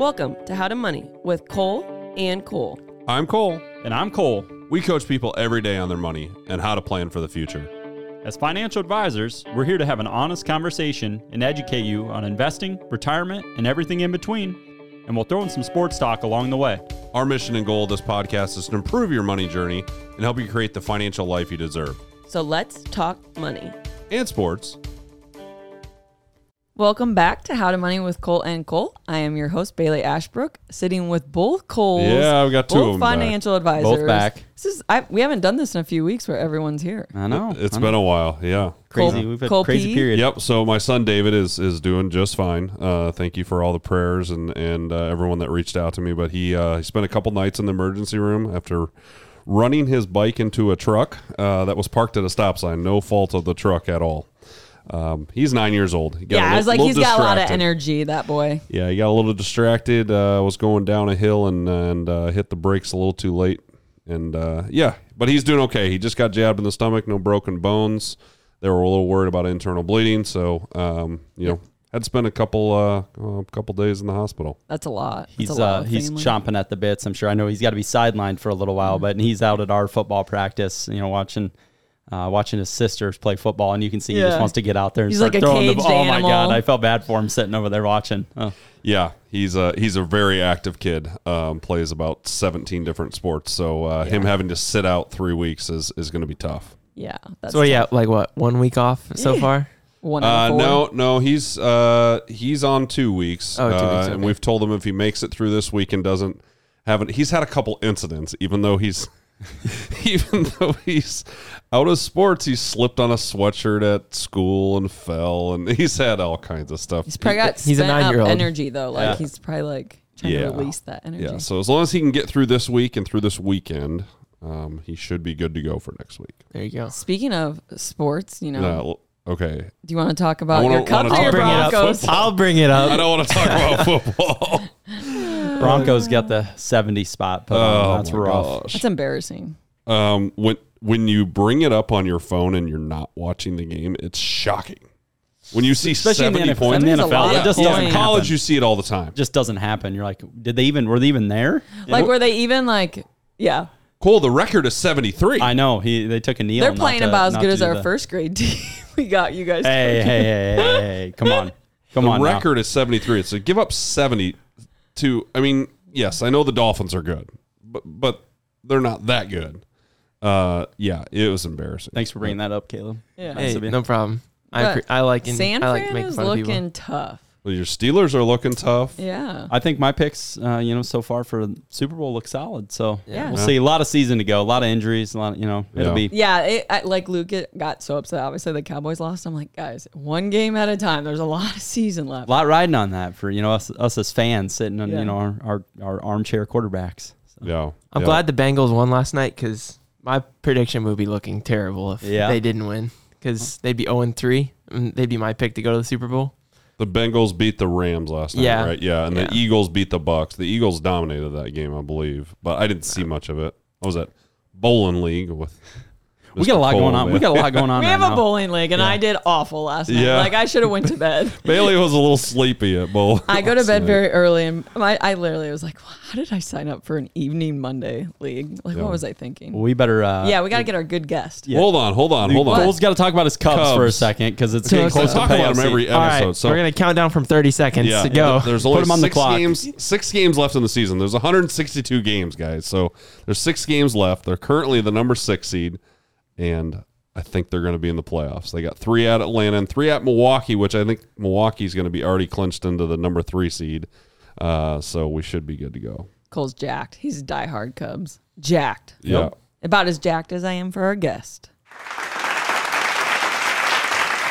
Welcome to How to Money with Kole and Cole. I'm Cole. And I'm Cole. We coach people every day on their money and how to plan for the future. As financial advisors, we're here to have an honest conversation and educate you on investing, retirement, and everything in between. And we'll throw in some sports talk along the way. Our mission and goal of this podcast is to improve your money journey and help you create the financial life you deserve. So let's talk money. And sports. Welcome back to How to Money with Kole and Cole. I am your host Baileigh Ashbrook, sitting with both Coles. Yeah, we got two both of 'em back. financial advisors. Both back. This is I, we haven't done this in a few weeks where everyone's here. I know. It's I been know. a while. Yeah. crazy. Cole- We've had Cole crazy P? period. Yep. So my son David is is doing just fine. Uh, thank you for all the prayers and and uh, everyone that reached out to me. But he uh, he spent a couple nights in the emergency room after running his bike into a truck uh, that was parked at a stop sign. No fault of the truck at all. Um, he's nine years old. He got a Yeah, I little- was like, little he's got a lot of energy, that boy. Yeah, he got a little distracted. Uh, was going down a hill and and uh, hit the brakes a little too late. And uh, yeah, but he's doing okay. He just got jabbed in the stomach, no broken bones. They were a little worried about internal bleeding, so um, you know had to spend a couple uh, a couple days in the hospital. That's a lot. That's He's a lot uh, he's chomping at the bits. I'm sure. I know he's got to be sidelined for a little while, but he's out at our football practice. You know, watching. Uh, watching his sisters play football, and you can see he just wants to get out there and He's start like a throwing the ball. Oh my god, I felt bad for him sitting over there watching. Oh. Yeah, he's a he's a very active kid. Um, plays about seventeen different sports, so uh, him having to sit out three weeks is is going to be tough. Yeah. That's So yeah, like what? One week off so far. One Uh, out no, no, he's uh, he's on two weeks. Oh, two uh, weeks, and we've told him if he makes it through this week and doesn't have it, he's had a couple incidents. Even though he's even though he's out of sports, he slipped on a sweatshirt at school and fell, and he's had all kinds of stuff. He's probably got He's a spent up nine-year-old. energy though. Like Yeah. he's probably like trying Yeah. to release that energy. yeah. So as long as he can get through this week and through this weekend, um, he should be good to go for next week. There you go. Speaking of sports, you know, Uh, okay, do you want to talk about I wanna- your Cubs wanna or your talk about Broncos? I'll bring it up. I don't want to talk about football. Broncos got the 70 spot put on. oh That's my rough. gosh. That's embarrassing. um, when when you bring it up on your phone and you're not watching the game, it's shocking. When you see Especially in the seventy NFL. points, In the NFL, it just Yeah. doesn't In in college happen. you see it all the time. just doesn't happen. You're like, did they even? Were they even there? Like, were they even like? Yeah, Cole, the record is seventy three. I know he. They took a knee. they're playing to- about as good as our the- first grade team. we got you guys. Hey, hey, hey, hey, hey, hey, come on, come The on. now. record is seventy three. So give up seventy to. I mean, yes, I know the Dolphins are good, but but they're not that good. Uh, yeah, it was embarrassing. Thanks for bringing that up, Caleb. Yeah. Hey, Nice no problem. I But appre- I like in, San I like Fran making is fun of people. looking tough. Well, your Steelers are looking tough. Yeah. I think my picks, uh, you know, so far for Super Bowl look solid. So Yeah. we'll Yeah. see. A lot of season to go. A lot of injuries. A lot. Of, you know, it'll Yeah. be. Yeah, it, I, like Luke got so upset. Obviously, the Cowboys lost. I'm like, guys, one game at a time. There's a lot of season left. A lot riding on that for you know us, us as fans sitting on Yeah. you know our, our, our armchair quarterbacks. So. Yeah, I'm yeah. glad the Bengals won last night because my prediction would be looking terrible if Yeah. they didn't win because they'd be 0 3. They'd be my pick to go to the Super Bowl. The Bengals beat the Rams last night, Yeah. right? Yeah, and Yeah. the Eagles beat the Bucks. The Eagles dominated that game, I believe, but I didn't see much of it. What was that bowling league with? We got a lot Cole, going on. We got a lot going on. we right have a bowling league, and Yeah. I did awful last night. Yeah. Like I should have went to bed. Baileigh was a little sleepy at bowl. I go to bed night. very early, and I, I literally was like, "How did I sign up for an evening Monday league? Like, Yeah. what was I thinking?" We better. Uh, yeah, we got to get our good guest. Yeah. Hold on, hold on, hold on. Cole's got to talk about his Cubs, for a second because it's getting close We'll to talk about him every episode. right, so we're going to count down from 30 seconds yeah, to go. there's only him on the six clock. games. Six games left in the season. There's 162 games, guys. So there's six games left. They're currently the number six seed, and I think they're going to be in the playoffs. They got three at Atlanta and three at Milwaukee, which I think Milwaukee's going to be already clinched into the number three seed. Uh, so we should be good to go. Cole's jacked. He's diehard Cubs. Jacked. Yeah. About as jacked as I am for our guest.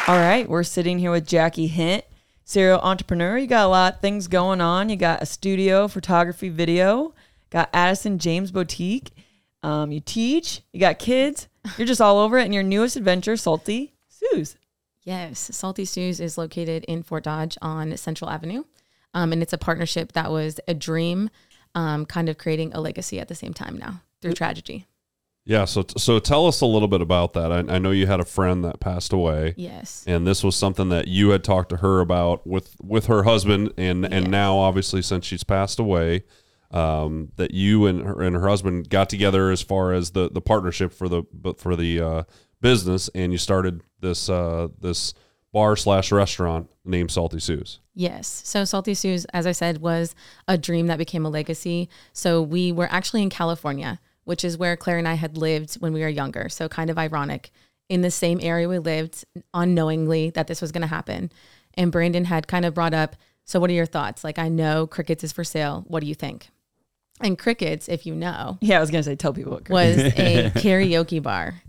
All right, we're sitting here with Jacci Hindt, serial entrepreneur. You got a lot of things going on. You got a studio, photography, video. Got Addison James Boutique. Um, you teach. You got kids. You're just all over it. And your newest adventure, Salty Suz. Yes, Salty Suz is located in Fort Dodge on Central Avenue. Um, and it's a partnership that was a dream, um, kind of creating a legacy at the same time now through tragedy. Yeah. So so tell us a little bit about that. I, I know you had a friend that passed away. Yes. and this was something that you had talked to her about with with her husband and and now obviously since she's passed away um, that you and her and her husband got together as far as the the partnership for the for the uh, business and you started this uh, this bar slash restaurant named Salty Suz. Yes. So Salty Suz, as I said, was a dream that became a legacy. So we were actually in California, which is where Claire and I had lived when we were younger. So kind of ironic. In the same area we lived, unknowingly that this was going to happen. And Brandon had kind of brought up, So what are your thoughts? Like, I know Crickets is for sale. What do you think? And Crickets, if you know, Yeah, I was gonna say tell people what. was a karaoke bar.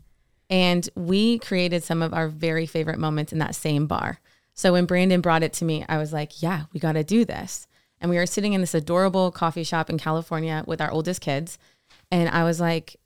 And we created some of our very favorite moments in that same bar. So when Brandon brought it to me, I was like, yeah, we got to do this. And we were sitting in this adorable coffee shop in California with our oldest kids. And I was like,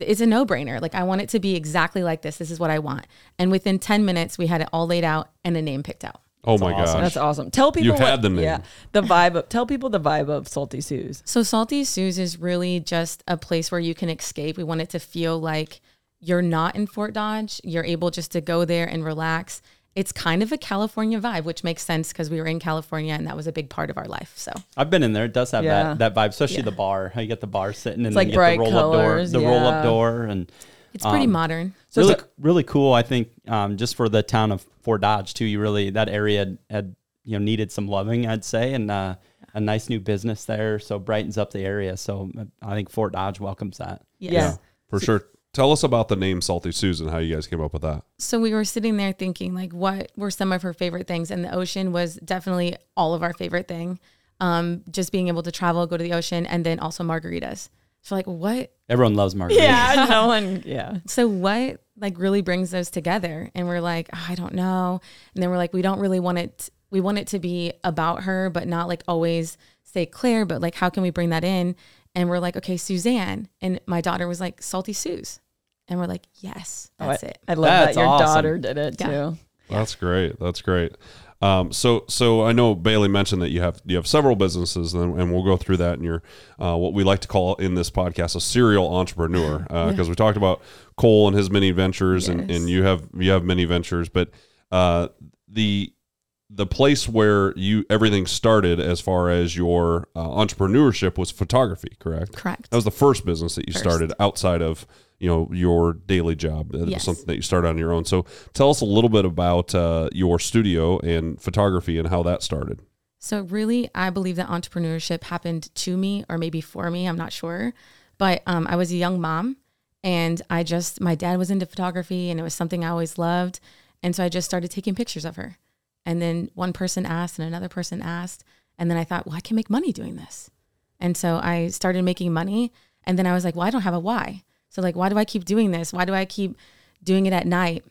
it's a no brainer. Like, I want it to be exactly like this. This is what I want. And within 10 minutes, we had it all laid out and a name picked out. Oh my awesome. gosh. That's awesome. Tell people had what- the name. Yeah, the vibe. Of, tell people the vibe of Salty Suz. So Salty Suz is really just a place where you can escape. We want it to feel like you're not in Fort Dodge. You're able just to go there and relax. It's kind of a California vibe, which makes sense because we were in California and that was a big part of our life. So I've been in there. It does have Yeah. that, that vibe, especially Yeah. the bar. How you get the bar sitting and like then you bright get the roll up door, colors, the roll yeah. up door, and it's pretty Um, modern. So really, it's really cool. I think um, just for the town of Fort Dodge too. You really that area had, had you know needed some loving, I'd say, and uh, a nice new business there, so brightens up the area. So uh, I think Fort Dodge welcomes that. Yes. Yeah. For sure. Tell us about the name Salty Suz and how you guys came up with that. So we were sitting there thinking, like, what were some of her favorite things? And the ocean was definitely all of our favorite thing. Um, just being able to travel, go to the ocean, and then also margaritas. So like, what Everyone loves margaritas. yeah, no one. Yeah, so what like really brings those together and we're like "Oh, i don't know and then we're like we don't really want it we want it to be about her but not like always say claire but like how can we bring that in and we're like okay suzanne and my daughter was like salty suz and we're like yes that's Oh, I, it I love That's that your awesome. daughter did it Yeah. too. That's great. That's great. Um, so, so I know Baileigh mentioned that you have you have several businesses, and, and we'll go through that in your uh, what we like to call in this podcast a serial entrepreneur, because we talked about Cole and his many ventures, and, Yes. and you have you have many ventures, but uh, the the place where you everything started as far as your uh, entrepreneurship was photography, correct? correct That was the first business that you First. started outside of you know your daily job. It was Yes. something that you started on your own. So tell us a little bit about uh, your studio and photography and how that started. So really, I believe that entrepreneurship happened to me or maybe for me. I'm not sure, but um, I was a young mom, and I just my dad was into photography, and it was something I always loved, and so I just started taking pictures of her. And then one person asked, and another person asked, and then I thought, well, I can make money doing this, and so I started making money, and then I was like, well, I don't have a why. So like, why do I keep doing this? Why do I keep doing it at night?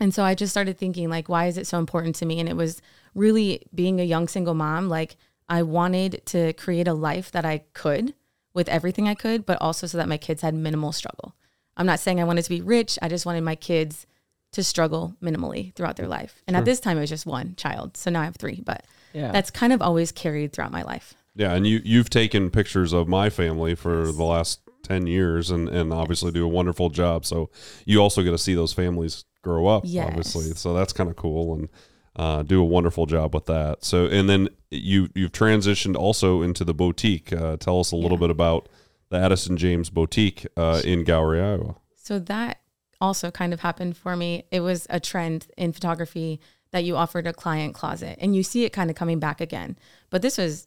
And so I just started thinking, like, why is it so important to me? And it was really being a young single mom, like, I wanted to create a life that I could with everything I could, but also so that my kids had minimal struggle. I'm not saying I wanted to be rich. I just wanted my kids to struggle minimally throughout their life. And at this time, it was just one child. So now I have three, but Yeah, that's kind of always carried throughout my life. Yeah, and you you've taken pictures of my family for the last ten years, and and obviously do a wonderful job. So you also get to see those families grow up, Yes. obviously. So that's kind of cool and. Uh, do a wonderful job with that. So, and then you you've transitioned also into the boutique. Uh, tell us a little Yeah. bit about the Addison James Boutique uh, in Gowrie, Iowa. So that also kind of happened for me. It was a trend in photography that you offered a client closet, and you see it kind of coming back again. But this was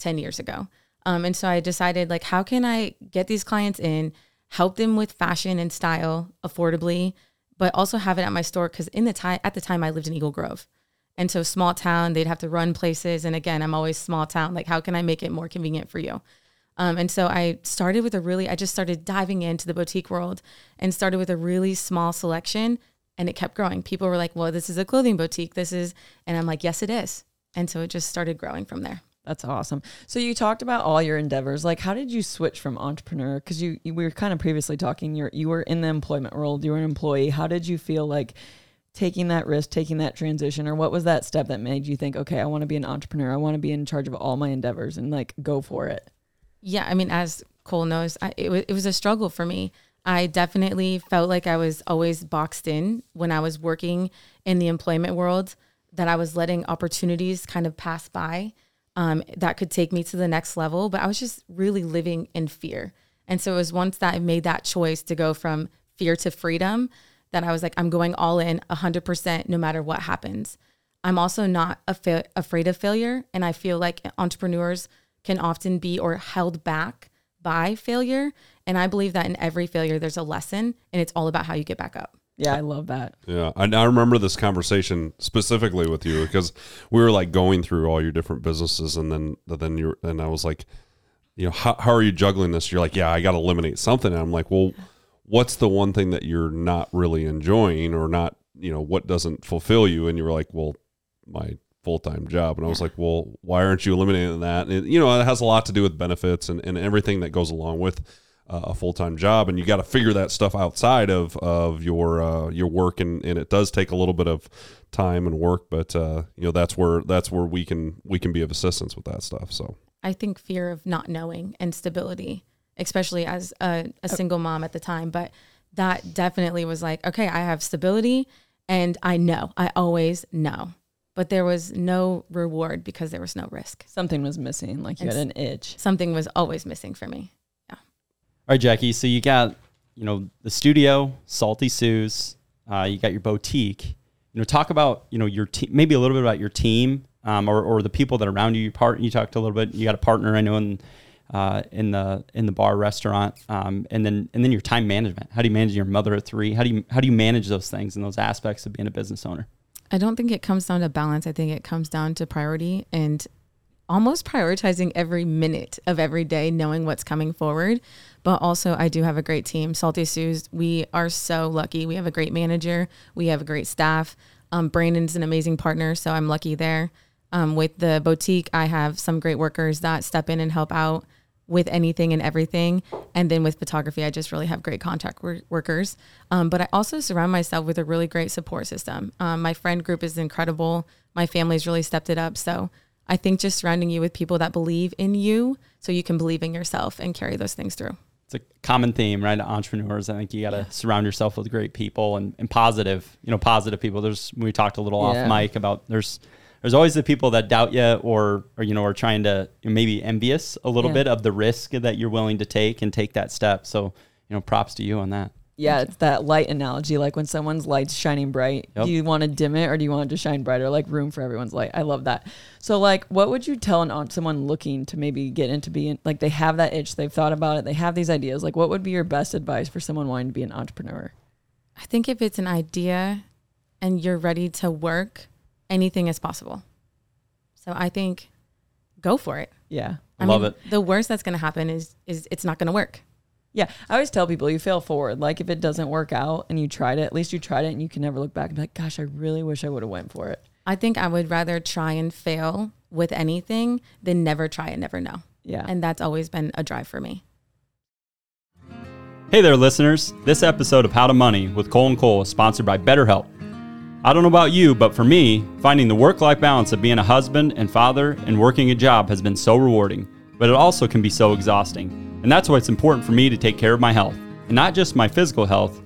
10 years ago. Um, and so I decided, like, how can I get these clients in, help them with fashion and style affordably, but also have it at my store? Because in the time, at the time, I lived in Eagle Grove. And so small town, they'd have to run places. And again, I'm always small town. Like, how can I make it more convenient for you? Um, and so I started with a really, I just started diving into the boutique world and started with a really small selection and it kept growing. People were like, well, this is a clothing boutique. This is, and I'm like, yes, it is. And so it just started growing from there. That's awesome. So you talked about all your endeavors. Like, how did you switch from entrepreneur? Because you, you we were kind of previously talking. You you were in the employment world. You were an employee. How did you feel like? taking that risk, taking that transition, or what was that step that made you think, okay, I want to be an entrepreneur. I want to be in charge of all my endeavors and like go for it. Yeah. I mean, as Cole knows, I, it, was, it was a struggle for me. I definitely felt like I was always boxed in when I was working in the employment world, that I was letting opportunities kind of pass by um, that could take me to the next level. But I was just really living in fear. And so it was once that I made that choice to go from fear to freedom that I was like, I'm going all in 100% no matter what happens. I'm also not afraid of failure. And I feel like entrepreneurs can often be or held back by failure. And I believe that in every failure, there's a lesson and it's all about how you get back up. Yeah, I love that. Yeah, I, I remember this conversation specifically with you because we were like going through all your different businesses, and then then you and I was like, you know, how, how are you juggling this? You're like, yeah, I got to eliminate something. And I'm like, well, what's the one thing that you're not really enjoying, or not, you know, what doesn't fulfill you? And you were like, well, my full time job. And I was like, well, why aren't you eliminating that? And, you know, it has a lot to do with benefits and, and everything that goes along with uh, a full time job. And you got to figure that stuff outside of, of your uh, your work. And, and it does take a little bit of time and work, but uh, you know that's where that's where we can we can be of assistance with that stuff. So I think fear of not knowing and stability, especially as a, a single mom at the time. But that definitely was like, okay, I have stability and I know, I always know. But there was no reward because there was no risk. Something was missing, like you had an itch. Something was always missing for me. All right, Jacci. So you got, you know, the studio, Salty Suz. Uh, you got your boutique. You know, talk about, you know, your team. Maybe a little bit about your team, um, or, or the people that are around you. You part. You talked a little bit. You got a partner, I know, in uh, in the in the bar restaurant, um, and then and then your time management. How do you manage your mother at three? How do you how do you manage those things and those aspects of being a business owner? I don't think it comes down to balance. I think it comes down to priority and almost prioritizing every minute of every day, knowing what's coming forward. But also, I do have a great team. Salty Suz, we are so lucky. We have a great manager, we have a great staff. Um, Brandon's an amazing partner, so I'm lucky there. Um, with the boutique, I have some great workers that step in and help out with anything and everything. And then with photography, I just really have great contact wor- workers. Um, but I also surround myself with a really great support system. Um, my friend group is incredible. My family's really stepped it up. So I think just surrounding you with people that believe in you so you can believe in yourself and carry those things through. It's a common theme, right? Entrepreneurs. I think you got to surround yourself with great people and, and positive, you know, positive people. There's, we talked a little Yeah. off mic about there's, there's always the people that doubt you or, or you know, are trying to maybe envious a little Yeah. bit of the risk that you're willing to take and take that step. So, you know, props to you on that. Yeah, it's that light analogy. Like when someone's light's shining bright, Yep. do you want to dim it or do you want it to shine brighter? Like room for everyone's light. I love that. So, like, what would you tell an, uh, someone looking to maybe get into being like they have that itch, they've thought about it, they have these ideas. Like, what would be your best advice for someone wanting to be an entrepreneur? I think if it's an idea and you're ready to work, anything is possible. So I think go for it. Yeah. I love it. The worst that's going to happen is is it's not going to work. Yeah, I always tell people you fail forward. Like if it doesn't work out and you tried it, at least you tried it and you can never look back and be like, gosh, I really wish I would have went for it. I think I would rather try and fail with anything than never try and never know. Yeah. And that's always been a drive for me. Hey there, listeners. This episode of How to Money with Kole and Cole is sponsored by BetterHelp. I don't know about you, but for me, finding the work life balance of being a husband and father and working a job has been so rewarding, but it also can be so exhausting. And that's why it's important for me to take care of my health, and not just my physical health,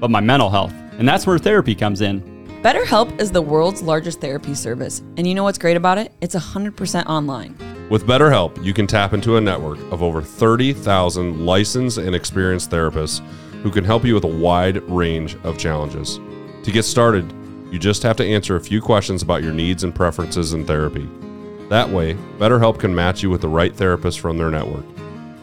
but my mental health. And that's where therapy comes in. BetterHelp is the world's largest therapy service. And you know what's great about it? It's 100% online. With BetterHelp, you can tap into a network of over 30,000 licensed and experienced therapists who can help you with a wide range of challenges. To get started, you just have to answer a few questions about your needs and preferences in therapy. That way, BetterHelp can match you with the right therapist from their network.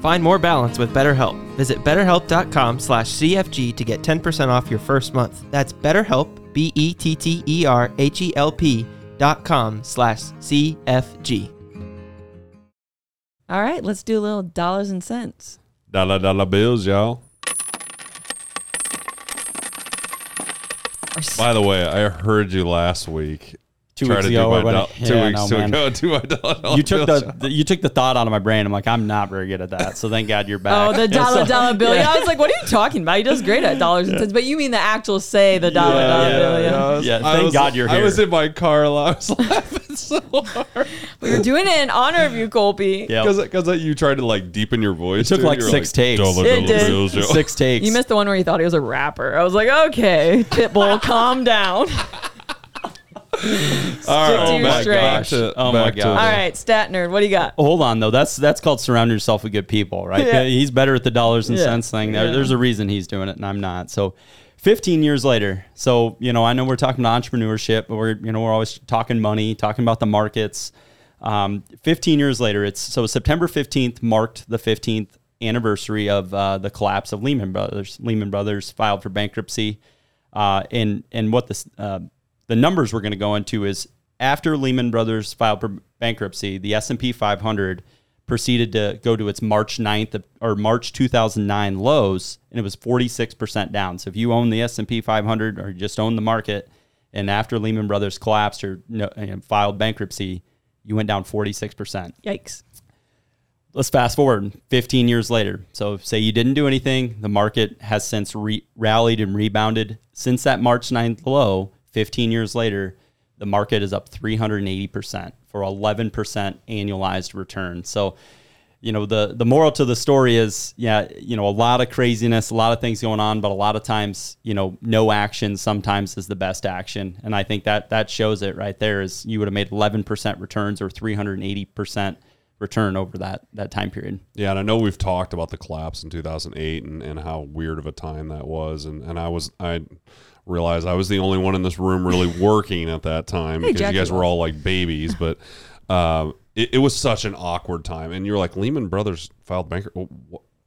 Find more balance with BetterHelp. Visit betterhelp.com slash CFG to get 10% off your first month. That's betterhelp, E B-E-T-T-E-R-H-E-L-P dot com slash CFG. All right, let's do a little dollars and cents. Dollar dollar bills, y'all. By the way, I heard you last week. Two try weeks ago, or my do- two yeah, weeks no, ago, do my dollar You took the, the you took the thought out of my brain. I'm like, I'm not very good at that. So thank God you're back. Oh, the dollar so- dollar bill. Yeah. I was like, what are you talking about? He does great at dollars and cents, but you mean the actual say the dollar dollar yeah, bill? Yeah. Was- Yeah, thank was- God you're here. I was in my car. I was laughing so hard We were doing it in honor of you, Colby. Yeah. because you tried to like deepen your voice. It took dude. like You were six takes. Dollar It dollar did. bills. Six takes. You missed the one where you thought he was a rapper. I was like, okay, Pitbull, calm down. All to right, your back, strength. back to Oh my back to God. All right, stat nerd, what do you got? Hold on though. That's that's called surround yourself with good people, right? Yeah. He's better at the dollars and Yeah. cents thing. There, Yeah. There's a reason he's doing it, and I'm not. So, 15 years later. So you know, I know we're talking about entrepreneurship, but we're you know we're always talking money, talking about the markets. Um, 15 years later, it's so September 15th marked the 15th anniversary of uh, the collapse of Lehman Brothers. Lehman Brothers filed for bankruptcy, uh, and and what the uh, the numbers we're going to go into is after Lehman Brothers filed for bankruptcy, the S&P 500 proceeded to go to its March 9th or March 2009 lows and it was 46% down. So if you own the S&P 500 or just own the market and after Lehman Brothers collapsed or you know, filed bankruptcy, you went down 46%. Yikes. Let's fast forward 15 years later. So, say you didn't do anything, the market has since re- rallied and rebounded. Since that March 9th low, 15 years later, the market is up 380% for 11% annualized return. So, you know, the the moral to the story is, yeah, you know, a lot of craziness, a lot of things going on, but a lot of times, you know, no action sometimes is the best action. And I think that that shows it right there is you would have made 11% returns or 380% return over that that time period. Yeah, and I know we've talked about the collapse in 2008 and, and how weird of a time that was, and, and I was I realized I was the only one in this room really working at that time because Jacci you guys were all like babies, but um, it, it was such an awkward time, and you're like Lehman Brothers filed bankruptcy,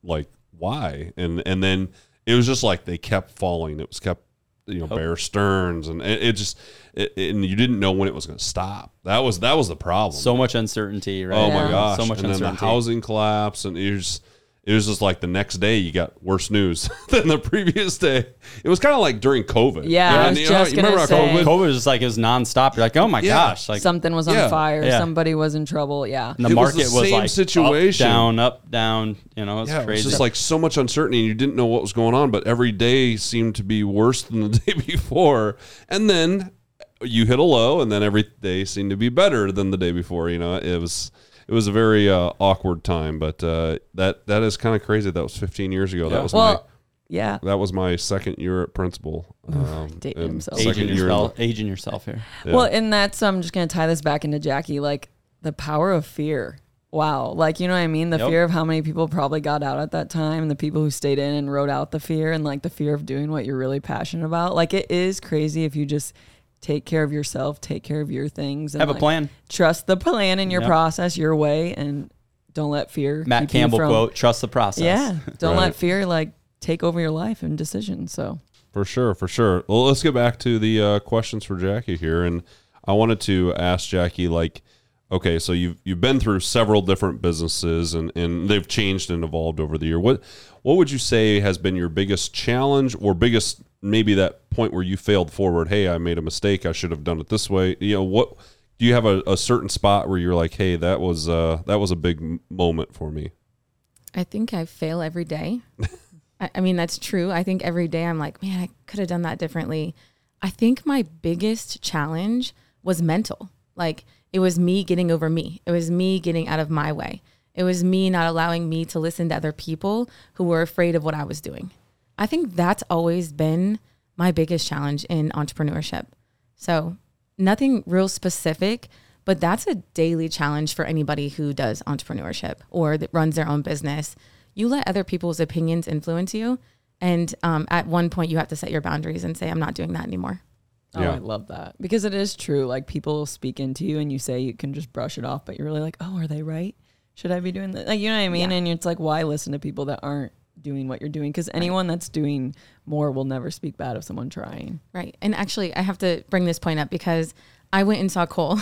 like why? And and then it was just like they kept falling. It was kept you know Bear Stearns, and it, it just it, and you didn't know when it was going to stop. That was that was the problem. So much uncertainty, right? Oh Yeah. my gosh! So much and then uncertainty. the housing collapse, and it was it was just like the next day you got worse news than the previous day. It was kind of like during COVID. Yeah, I You know, was you know, just you gonna remember say. COVID? COVID was just like it was nonstop. You're like, oh my Yeah. gosh, like Something was on Yeah. fire. Yeah. Somebody was in trouble. Yeah. and the It was market the was, same like situation. up, down, up, down. You know, it's Yeah, it was crazy. just like so much uncertainty, and you didn't know what was going on. But every day seemed to be worse than the day before, and then you hit a low, and then every day seemed to be better than the day before. You know, it was it was a very uh, awkward time, but uh, that that is kind of crazy. That was 15 years ago. That was my yeah. that was my second year at principal. Um, dating himself. aging year in yourself, aging yourself here. Yeah. Well, and that's I'm just gonna tie this back into Jacci, like the power of fear. Wow, like you know what I mean? The Yep. fear of how many people probably got out at that time, and the people who stayed in and wrote out the fear, and like the fear of doing what you're really passionate about. Like it is crazy if you just take care of yourself, take care of your things, and Have a plan. Trust the plan in your Yep. process, your way, and don't let fear. Matt keep you Campbell from- quote: "Trust the process." Yeah, don't Right. let fear like take over your life and decisions. So For sure, for sure. Well, let's get back to the uh, questions for Jacci here, and I wanted to ask Jacci, like, okay, so you've you've been through several different businesses, and and they've changed and evolved over the year. What what would you say has been your biggest challenge, or biggest maybe that point where you failed forward? Hey, I made a mistake. I should have done it this way. You know, what do you have a, a certain spot where you're like, hey, that was uh that was a big moment for me. I think I fail every day. I, I mean, that's true. I think every day I'm like, man, I could have done that differently. I think my biggest challenge was mental. Like, it was me getting over me, it was me getting out of my way. It was me not allowing me to listen to other people who were afraid of what I was doing. I think that's always been my biggest challenge in entrepreneurship. So, nothing real specific, but that's a daily challenge for anybody who does entrepreneurship or that runs their own business. You let other people's opinions influence you. And um, at one point, you have to set your boundaries and say, I'm not doing that anymore. Oh, Yeah. I love that because it is true. Like people speak into you, and you say you can just brush it off, but you're really like, oh, are they right? Should I be doing that? Like, you know what I mean? Yeah. And it's like, why listen to people that aren't doing what you're doing? Because anyone that's doing more will never speak bad of someone trying. Right. And actually, I have to bring this point up because I went and saw Cole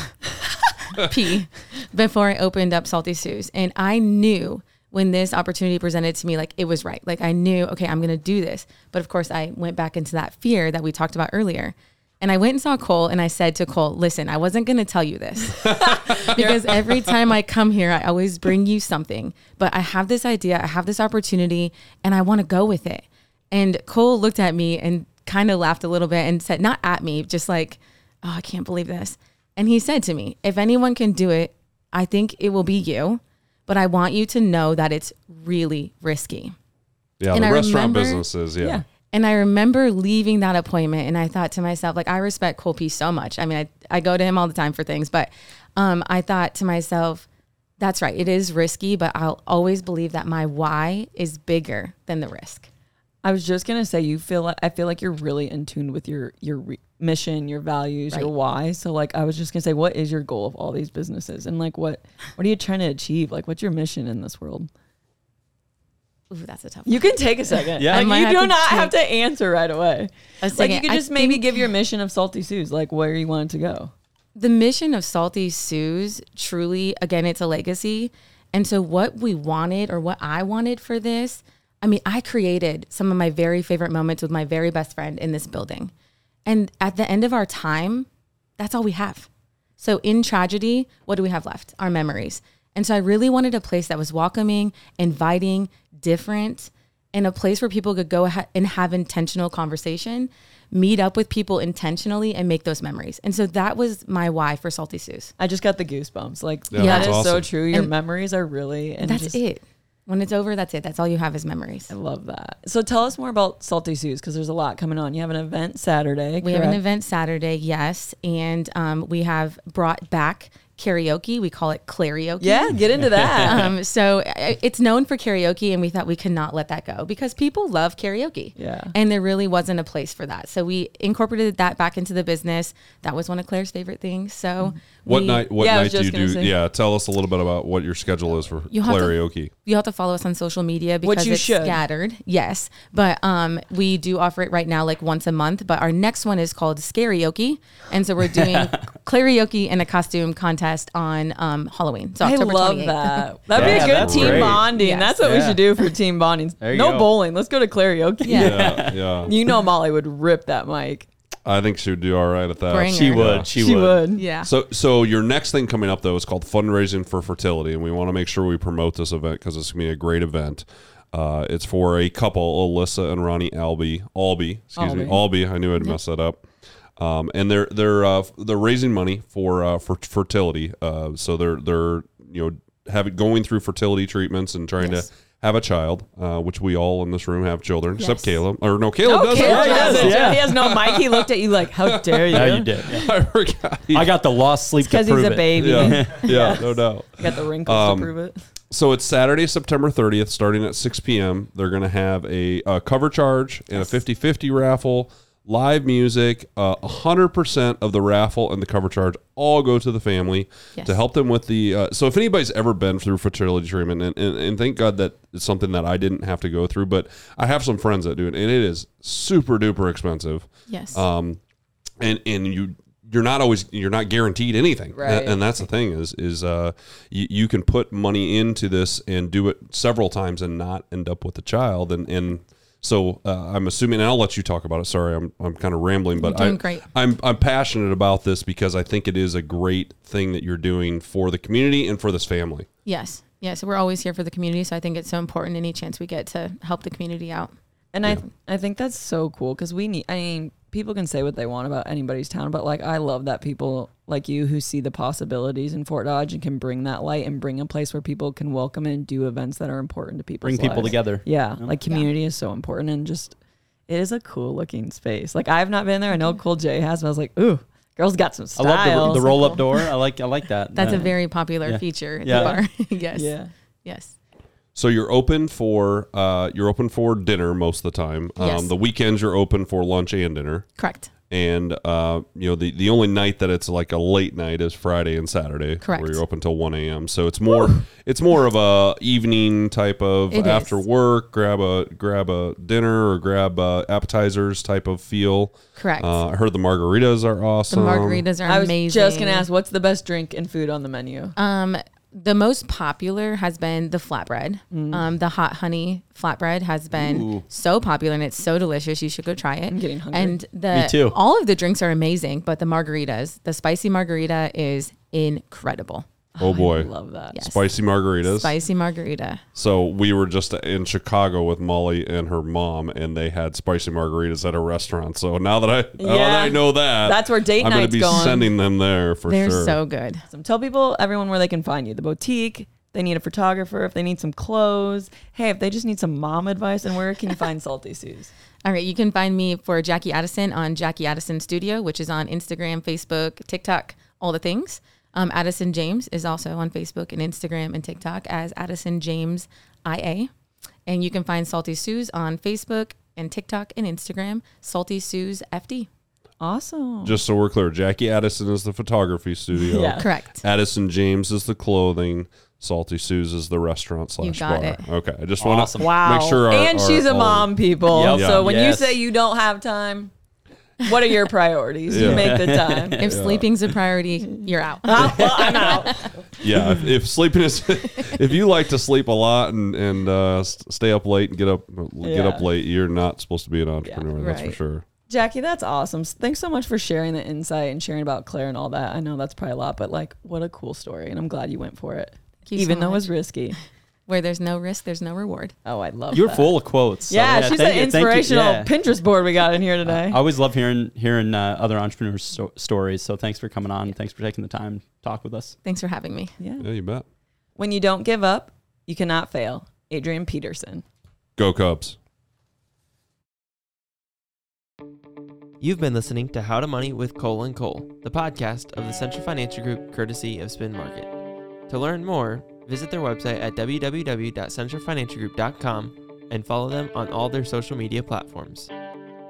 P before I opened up Salty Suz. And I knew when this opportunity presented to me, like it was right. Like I knew, okay, I'm going to do this. But of course, I went back into that fear that we talked about earlier. And I went and saw Cole and I said to Cole, listen, I wasn't going to tell you this because every time I come here, I always bring you something. But I have this idea, I have this opportunity, and I want to go with it. And Cole looked at me and kind of laughed a little bit and said, not at me, just like, oh, I can't believe this. And he said to me, if anyone can do it, I think it will be you. But I want you to know that it's really risky. Yeah, And the I restaurant remember- businesses. Yeah. Yeah. And I remember leaving that appointment and I thought to myself, like, I respect Cole P so much. I mean, I, I go to him all the time for things, but um, I thought to myself, that's right. It is risky, but I'll always believe that my why is bigger than the risk. I was just gonna say you feel like I feel like you're really in tune with your your re- mission, your values, your why. So like I was just gonna say, what is your goal of all these businesses, and like what what are you trying to achieve? Like what's your mission in this world? Ooh, that's a tough One. You can take a second. Yeah. like, you do to not have to answer right away. A Like second. you could I just maybe think- give your mission of Salty Suz, like where you want it to go. the mission of Salty Suz truly, again, it's a legacy. And so, what we wanted or what I wanted for this, I mean, I created some of my very favorite moments with my very best friend in this building. And at the end of our time, that's all we have. So, in tragedy, what do we have left? Our memories. And so, I really wanted a place that was welcoming, inviting, different, and a place where people could go ha- and have intentional conversation, meet up with people intentionally, and make those memories. And so, that was my why for Salty Suz. I just got the goosebumps. Like Yeah, that that's is so true. Your And memories are really and That's just- it. When it's over, that's it. That's all you have is memories. I love that. So tell us more about Salty Suz because there's a lot coming on. You have an event Saturday. We have an event Saturday, yes, and um, we have brought back karaoke. We call it karaoke. Yeah, get into that. Um, so it's known for karaoke, and we thought we could not let that go because people love karaoke. Yeah. And there really wasn't a place for that. So we incorporated that back into the business. That was one of Claire's favorite things. So What we- night? What Yeah, night do you do? say. Yeah, tell us a little bit about what your schedule is for You have to- You have to follow us on social media because you it's should. scattered. Yes, but um, we do offer it right now, like once a month. But our next one is called Scarioke, and so we're doing karaoke in a costume contest on um, Halloween. So I love 28th. that. That'd Yeah, be a good team great. bonding. Yes. That's what we should do for team bonding. No go. bowling. Let's go to karaoke. Yeah. Yeah, yeah. You know Molly would rip that mic. I think she would do all right at that. Bring She her. would. She, She would. would. Yeah. So, so your next thing coming up though is called fundraising for fertility, and we want to make sure we promote this event because it's gonna be a great event. Uh, it's for a couple, Alyssa and Ronnie Albee, Albee, excuse me, Albee. I knew I'd mess that up. Um, and they're they're uh, they're raising money for uh, for fertility. Uh, so they're they're you know having going through fertility treatments and trying Yes. to have a child, uh, which we all in this room have children, except Caleb. Or no, Caleb Oh, doesn't. Caleb Yeah, does yeah, it. yeah. He has no mic. He looked at you like, "How dare you?" Yeah, you did. yeah. I forgot. I got the lost sleep Because he's prove a it. baby. yeah, yeah, no doubt. Got the wrinkles Um, to prove it. So it's Saturday, September 30th, starting at 6 p.m. They're going to have a, uh cover charge and a 50 50 raffle, live music. Uh, 100% of the raffle and the cover charge all go to the family Yes. to help them with the. Uh, so if anybody's ever been through fertility treatment, and, and, and thank God that it's something that I didn't have to go through, but I have some friends that do it, and it is super duper expensive Yes. um, and and you you're not always you're not guaranteed anything Right. and, that's the thing is is uh you, you can put money into this and do it several times and not end up with a child and and so uh, I'm assuming and I'll let you talk about it sorry I'm I'm kind of rambling but I, great. I'm I'm passionate about this because I think it is a great thing that you're doing for the community and for this family yes. Yes. We're always here for the community. So I think it's so important any chance we get to help the community out. And I I think that's so cool because we need. I mean, people can say what they want about anybody's town, but like I love that people like you who see the possibilities in Fort Dodge and can bring that light and bring a place where people can welcome and do events that are important to people. Bring people together. Yeah, like community is so important and just it is a cool looking space. Like I've not been there. I know Cool J has, but I was like, ooh, girls got some I style. love the, the roll up door. I like I like that. That's a Uh, very popular Yeah. feature Yeah. yes. Yeah. Yes. So you're open for uh, you're open for dinner most of the time. Um, Yes. The weekends you're open for lunch and dinner. Correct. and uh, you know the the only night that it's like a late night is Friday and Saturday, Correct. where you're open till one a.m. So it's more it's more of a evening type of It after is. work, grab a grab a dinner or grab uh, appetizers type of feel. Correct. Uh, I heard the margaritas are awesome. the margaritas are I was amazing. just gonna ask, what's the best drink and food on the menu? Um, the most popular has been the flatbread. Um, the hot honey flatbread has been Ooh. so popular and it's so delicious. You should go try it. I'm getting hungry. And the Me too. all of the drinks are amazing, but the margaritas, the spicy margarita is incredible. Oh boy. I love that. Yes. Spicy margaritas. Spicy margarita. So we were just in Chicago with Molly and her mom, and they had spicy margaritas at a restaurant. So now that I now that I know that, That's where date I'm gonna night's be going. sending them there for They're sure. so good. So tell people, everyone, where they can find you. The boutique. They need a photographer. If they need some clothes. Hey, if they just need some mom advice, and where can you find Salty Suz? All right, you can find me for Jacci Addison on Jacci Addison Studio, which is on Instagram, Facebook, TikTok, all the things. Um, Addison James is also on Facebook and Instagram and TikTok as Addison James IA. And you can find Salty Suz on Facebook and TikTok and Instagram, Salty Suz FD. Awesome. Just so we're clear, Jacci Addison is the photography studio. Yeah. Correct. Addison James is the clothing. Salty Suz is the restaurant slash got bar. it. Okay, I just want Awesome. to Wow. make sure. Our, and our- she's a mom, people. Yep. So Yeah. when Yes. you say you don't have time, what are your priorities? You make the time. If sleeping's a priority, you're out. Well, I'm out. Yeah, if, if sleeping is, if you like to sleep a lot and and uh, stay up late and get up get up late, you're not supposed to be an entrepreneur. that's for sure. Jacci, that's awesome. Thanks so much for sharing the insight and sharing about Claire and all that. I know that's probably a lot, but like, what a cool story. And I'm glad you went for it, Thank you so even though it was risky. Where there's no risk, there's no reward. Oh, I love You're that. full of quotes. so Yeah, she's an you- inspirational Yeah. Pinterest board we got in here today. I always love hearing hearing uh, other entrepreneurs' sto- stories. So thanks for coming on. Thanks for taking the time to talk with us. Thanks for having me. yeah. Yeah, you bet. When you don't give up, you cannot fail. Adrian Peterson. Go Cubs. You've been listening to How to Money with Kole and Cole, the podcast of the Central Financial Group courtesy of Spin Markket. To learn more, visit their website at www.centralfinancialgroup.com and follow them on all their social media platforms.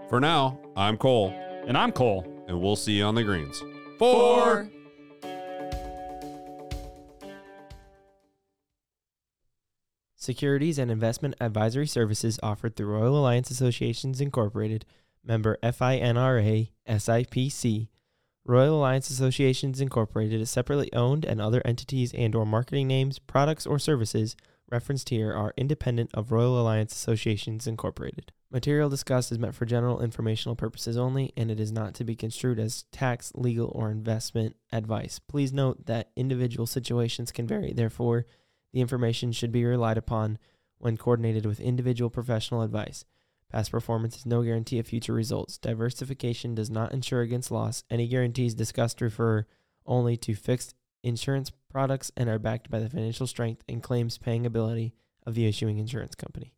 For now, I'm Cole, And I'm Cole. and we'll see you on the greens. Four. Securities and investment advisory services offered through Royal Alliance Associates Incorporated, member FINRA SIPC. Royal Alliance Associates Incorporated is separately owned and other entities and or marketing names, products or services referenced here are independent of Royal Alliance Associates Incorporated. Material discussed is meant for general informational purposes only and it is not to be construed as tax, legal or investment advice. Please note that individual situations can vary. Therefore, the information should be relied upon when coordinated with individual professional advice. Past performance is no guarantee of future results. Diversification does not insure against loss. Any guarantees discussed refer only to fixed insurance products and are backed by the financial strength and claims paying ability of the issuing insurance company.